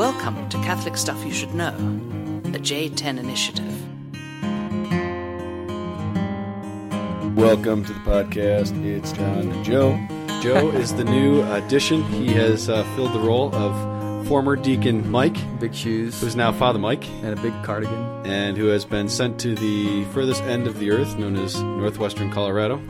Welcome to Catholic Stuff You Should Know, the J10 Initiative. Welcome to the podcast. It's John and Joe. Joe is the new addition. He has uh, filled the role of former deacon Mike, Big shoes who's now Father Mike, and a big cardigan. and who has been sent to the furthest end of the earth, known as northwestern Colorado,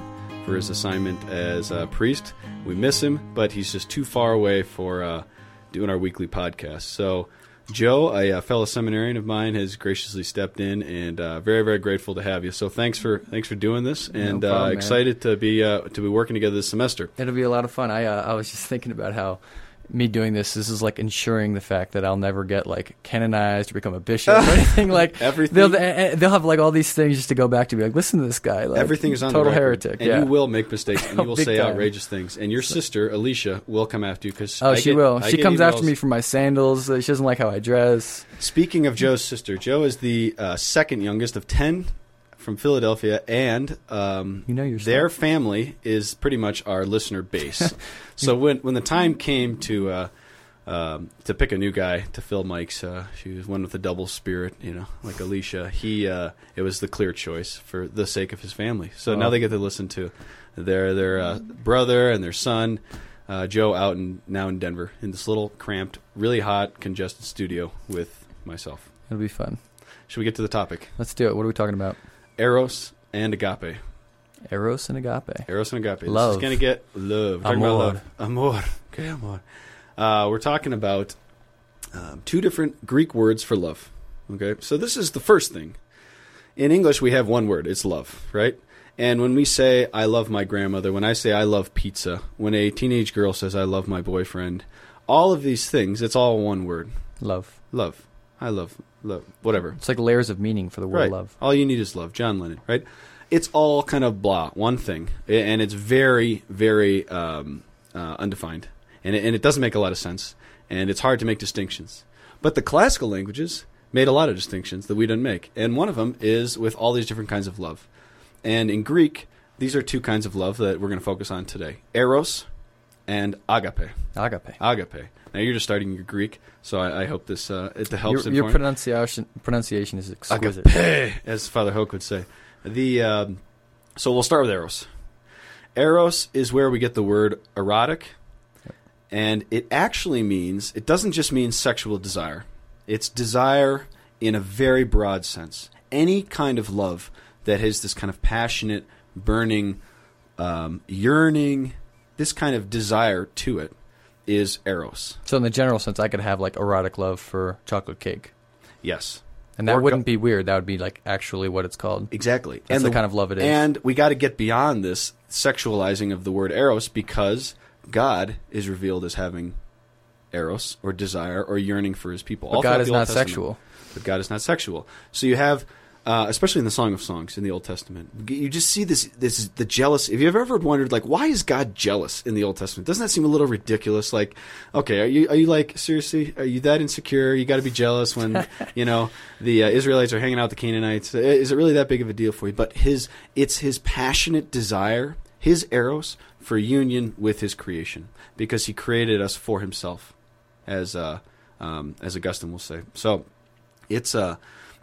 for his assignment as a priest. We miss him, but he's just too far away for uh, doing our weekly podcast. So, Joe, a, fellow seminarian of mine, has graciously stepped in, and uh, very, very grateful to have you. So, thanks for thanks for doing this, and problem, uh, man. excited to be uh, to be working together this semester. It'll be a lot of fun. I uh, I was just thinking about how me doing this this is like ensuring the fact that I'll never get like canonized or become a bishop or anything like Everything- They'll eh, eh, they'll have like all these things just to go back to be like listen to this guy. Like, Everything is on total heretic. and yeah. you will make mistakes, and you will say time. outrageous things. And your sister Alicia will come after you because Oh, she will. She comes after me for my sandals. She doesn't like how I dress. Speaking of Joe's sister, Joe is the uh, second youngest of ten from Philadelphia, and um, You know their family is pretty much our listener base. so when when the time came to uh, um, to pick a new guy to fill Mike's, uh, she was one with a double spirit, you know, like Alicia. He uh, it was the clear choice for the sake of his family. So now Oh. they get to listen to their their uh, brother and their son. Uh, Joe out in now in Denver in this little cramped, really hot, congested studio with myself. It'll be fun. Should we get to the topic? Let's do it. What are we talking about? Eros and agape. Eros and agape. Eros and agape. This Love. is going to get love. We're talking about Amor. love. Amor. Okay, amor. Uh, we're talking about um, two different Greek words for love. Okay, so this is the first thing. In English, we have one word. It's love, right? And when we say "I love my grandmother," when I say "I love pizza," when a teenage girl says "I love my boyfriend," all of these things, it's all one word. Love. Love. I love love. Whatever. It's like layers of meaning for the word right. love. All you need is love. John Lennon, right? It's all kind of blah, one thing, and it's very, very um, uh, undefined, and it, and it doesn't make a lot of sense, and it's hard to make distinctions. But the classical languages made a lot of distinctions that we didn't make, and one of them is with all these different kinds of love. And in Greek, these are two kinds of love that we're going to focus on today: eros and agape. Agape. Agape. Now you're just starting your Greek, so I, I hope this uh, it helps. Your, your pronunciation pronunciation is exquisite. Agape, as Father Hoke would say. The um, so we'll start with eros. Eros is where we get the word erotic, and it actually means it doesn't just mean sexual desire. It's desire in a very broad sense. Any kind of love that has this kind of passionate, burning, um, yearning, this kind of desire to it is eros. So in the general sense, I could have like erotic love for chocolate cake, Yes. and that Or wouldn't be weird. That would be like actually what it's called. Exactly. That's the kind of love it is. And we got to get beyond this sexualizing of the word eros because God is revealed as having eros or desire or yearning for his people. But God is not sexual. But God is not sexual. So you have, uh, especially in the Song of Songs in the Old Testament, you just see this this the jealous. If you've ever wondered, like, why is God jealous in the Old Testament? Doesn't that seem a little ridiculous? Like, okay, are you are you like seriously? Are you that insecure? You got to be jealous when you know the uh, Israelites are hanging out with the Canaanites. Is it really that big of a deal for you? But his it's his passionate desire, his eros for union with his creation, because he created us for himself, as uh, um, as Augustine will say. So it's uh,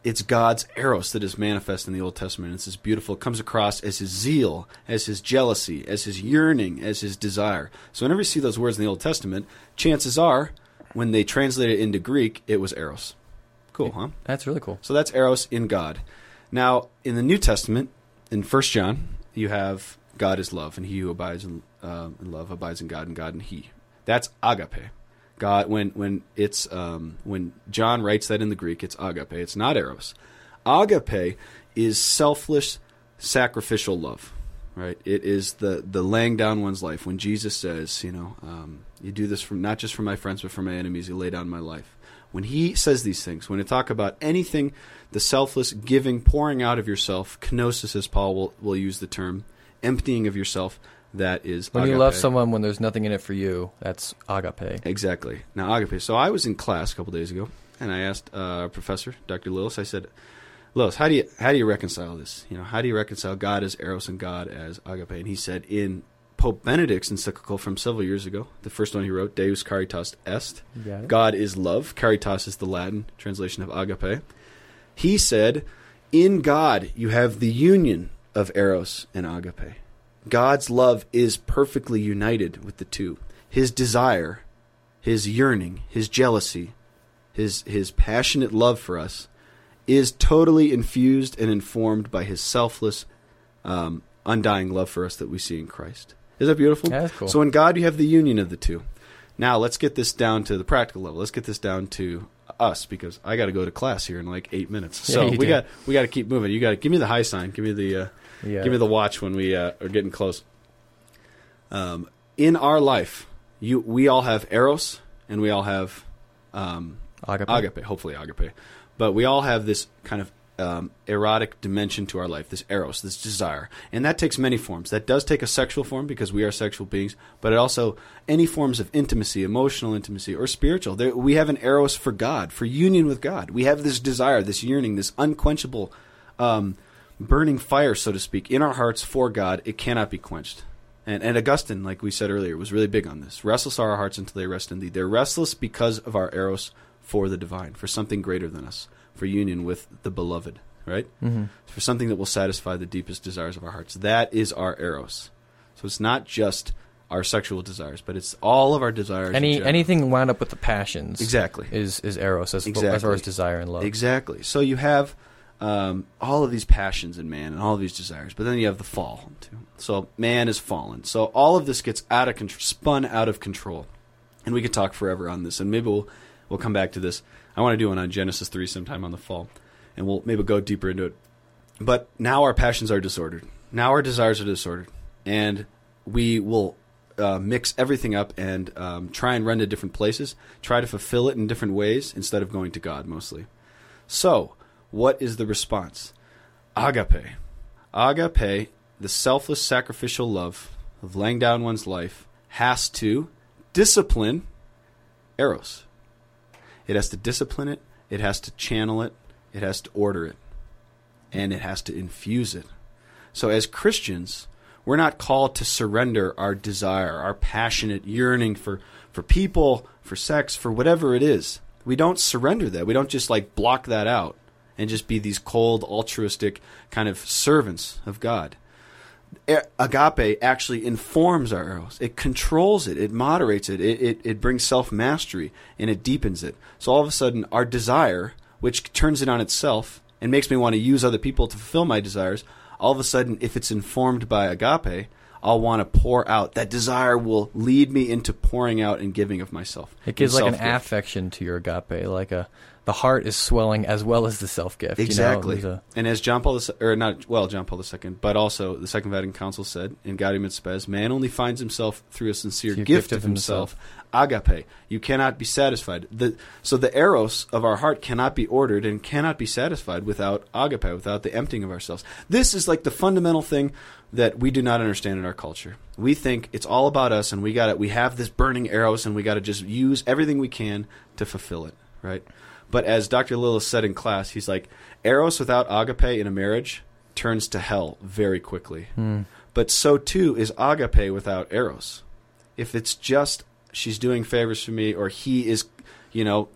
it's God's eros that is manifest in the Old Testament. It's this beautiful. It comes across as his zeal, as his jealousy, as his yearning, as his desire. So whenever you see those words in the Old Testament, chances are when they translate it into Greek, it was eros. Cool, huh? That's really cool. So that's eros in God. Now, in the New Testament, in First John, you have God is love, and he who abides in, uh, in love abides in God, and God in he. That's agape. God, when when it's um, when John writes that in the Greek, it's agape. It's not eros. Agape is selfless, sacrificial love. Right? It is the the laying down one's life. When Jesus says, you know, um, you do this from not just for my friends, but for my enemies. You lay down my life when he says these things, when they talk about anything, the selfless giving, pouring out of yourself, kenosis, as Paul will, will use the term, emptying of yourself, that is When you love someone when there's nothing in it for you, that's agape. Exactly. Now, agape. So I was in class a couple days ago, and I asked uh, our professor, Dr. Lewis, I said, Lewis, how do you how do you reconcile this? You know, how do you reconcile God as eros and God as agape? And he said, in Pope Benedict's encyclical from several years ago. The first one he wrote, Deus Caritas Est. You got it? God is love. Caritas is the Latin translation of agape. He said, In God you have the union of eros and agape. God's love is perfectly united with the two. His desire, his yearning, his jealousy, his, his passionate love for us is totally infused and informed by his selfless, um, undying love for us that we see in Christ. Is that beautiful? Yeah, that's cool. So in God, you have the union of the two. Now let's get this down to the practical level. Let's get this down to us because I got to go to class here in like eight minutes. So you we do. got we got to keep moving. You got to give me the high sign. Give me the uh, Yeah. give me the watch when we uh, are getting close. Um, in our life, you we all have eros and we all have um, Agape. agape, hopefully agape. But we all have this kind of um, erotic dimension to our life, this eros, this desire. And that takes many forms. That does take a sexual form because we are sexual beings, but it also, any forms of intimacy, emotional intimacy, or spiritual. There, we have an eros for God, for union with God. We have this desire, this yearning, this unquenchable, um, burning fire, so to speak, in our hearts for God. It cannot be quenched. And, and Augustine, like we said earlier, was really big on this. Restless are our hearts until they rest in thee. They're restless because of our eros for the divine, for something greater than us, for union with the beloved, right? Mm-hmm. For something that will satisfy the deepest desires of our hearts. That is our eros. So it's not just our sexual desires, but it's all of our desires. Any anything wound up with the passions Exactly. is is eros as, as far as desire and love. Exactly. So you have um, all of these passions in man and all of these desires, but then you have the fall too. So man is fallen. So all of this gets out of control, spun out of control, and we could talk forever on this. And maybe we'll we'll come back to this. I want to do one on Genesis three sometime on the fall, and we'll maybe go deeper into it. But now our passions are disordered. Now our desires are disordered, and we will uh, mix everything up and um, try and run to different places, try to fulfill it in different ways instead of going to God mostly. So, what is the response? Agape. Agape, the selfless sacrificial love of laying down one's life, has to discipline eros. It has to discipline it, it has to channel it, it has to order it, and it has to infuse it. So, as Christians, we're not called to surrender our desire, our passionate yearning for, for people, for sex, for whatever it is. We don't surrender that. We don't just like block that out and just be these cold, altruistic kind of servants of God. Agape actually informs our eros. It controls it. It moderates it. It, it, it brings self mastery and it deepens it. So all of a sudden, our desire, which turns it on itself and makes me want to use other people to fulfill my desires, all of a sudden, if it's informed by agape, I'll want to pour out. That desire will lead me into pouring out and giving of myself. It gives like an affection to your agape, like a the heart is swelling as well as the self gift. Exactly. You know? A- and as John Paul II, or not, well, John Paul II, but also the Second Vatican Council said in Gaudium et Spes, man only finds himself through a sincere Through gift, of himself. Agape. You cannot be satisfied. The, so the eros of our heart cannot be ordered and cannot be satisfied without agape, without the emptying of ourselves. This is like the fundamental thing that we do not understand in our culture. We think it's all about us, and we got it. We have this burning eros, and we got to just use everything we can to fulfill it, right? But as Dr. Lillis said in class, he's like, eros without agape in a marriage turns to hell very quickly. Hmm. But so too is agape without eros. If it's just she's doing favors for me, or he is, you know,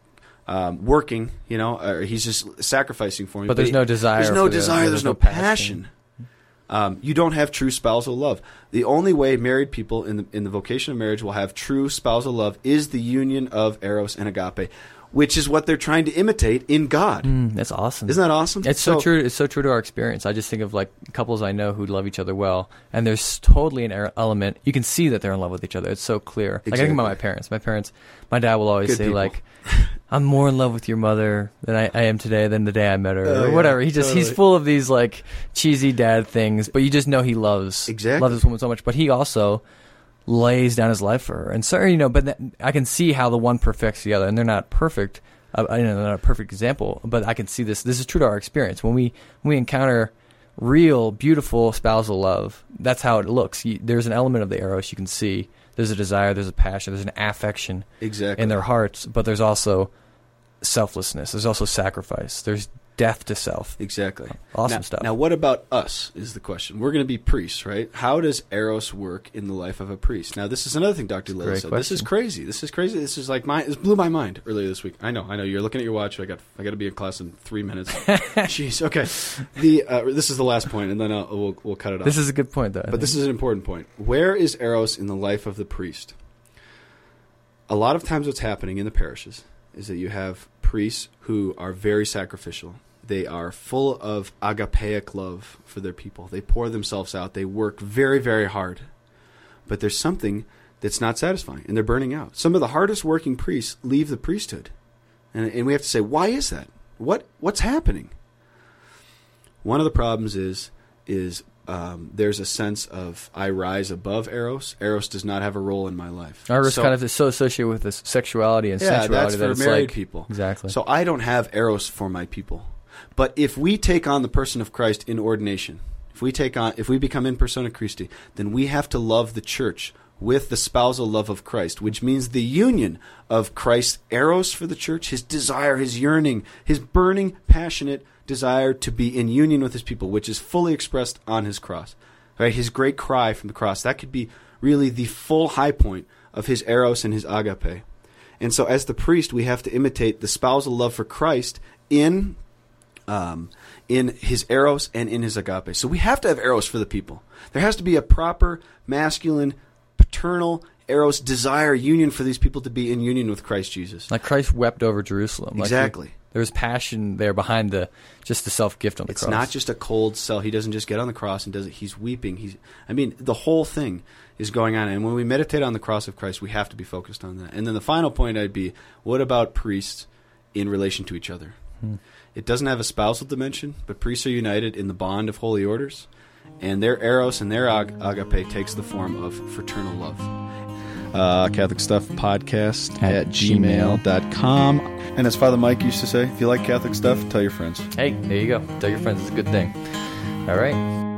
um, working, you know, or he's just sacrificing for me. But there's he- no desire There's no the- desire. there's There's, no no passion. passion. Um, you don't have true spousal love. The only way married people in the in the vocation of marriage will have true spousal love is the union of eros and agape, which is what they're trying to imitate in God. Mm, that's awesome. Isn't that awesome? It's so, true. It's so true to our experience. I just think of like couples I know who love each other well, and there's totally an er- element. You can see that they're in love with each other. It's so clear. Like I think about my parents. My parents, my dad will always Good say people. like, "I'm more in love with your mother than I, I am today than the day I met her," Oh, or yeah, whatever. He just he's full of these like cheesy dad things, but you just know he loves Exactly. loves this woman so much. But he also lays down his life for her, and so you know. But that, I can see how the one perfects the other, and they're not perfect. Uh, I know they're not a perfect example, but I can see this. This is true to our experience when we when we encounter real, beautiful spousal love. That's how it looks. You, there's an element of the eros you can see. There's a desire. There's a passion. There's an affection exactly in their hearts, but there's also selflessness. There's also sacrifice. There's death to self. Exactly. Awesome now, stuff. Now, what about us is the question. We're going to be priests, right? How does Eros work in the life of a priest? Now, this is another thing Dr. Great said. This is crazy. This is crazy. This is like my. This blew my mind earlier this week. I know. I know. You're looking at your watch. I got. I got to be in class in three minutes. Jeez. Okay. The uh, this is the last point, and then uh, we'll we'll cut it off. This is a good point, though. I But this is an important point. Where is Eros in the life of the priest? A lot of times, what's happening in the parishes is that you have priests who are very sacrificial. They are full of agapeic love for their people. They pour themselves out. They work very, very hard. But there's something that's not satisfying, and they're burning out. Some of the hardest working priests leave the priesthood, and, and we have to say, why is that? What what's happening? One of the problems is is um, there's a sense of I rise above Eros. Eros does not have a role in my life. Eros So- kind of is so associated with this sexuality and yeah, sensuality that's that for it's married like people. exactly. So I don't have Eros for my people. But if we take on the person of Christ in ordination, if we take on, if we become in persona Christi, then we have to love the church with the spousal love of Christ, which means the union of Christ's Eros for the church, his desire, his yearning, his burning, passionate desire to be in union with his people, which is fully expressed on his cross. Right? His great cry from the cross. That could be really the full high point of his Eros and his agape. And so, as the priest, we have to imitate the spousal love for Christ in um, in his eros and in his agape. So we have to have eros for the people. There has to be a proper masculine, paternal eros desire union for these people to be in union with Christ Jesus. like Christ wept over Jerusalem. Like Exactly. he- there was passion there behind the just the self gift on the It's cross. not just a cold cell. He doesn't just get on the cross and does it. He's weeping. He's. I mean, the whole thing is going on. And when we meditate on the cross of Christ, we have to be focused on that. And then the final point I'd be: What about priests in relation to each other? It doesn't have a spousal dimension, but priests are united in the bond of holy orders, and their eros and their ag- agape takes the form of fraternal love. Uh, Catholic Stuff Podcast At at gmail.com. And as Father Mike used to say, if you like Catholic stuff, tell your friends. Hey, there you go. Tell your friends it's a good thing. All right.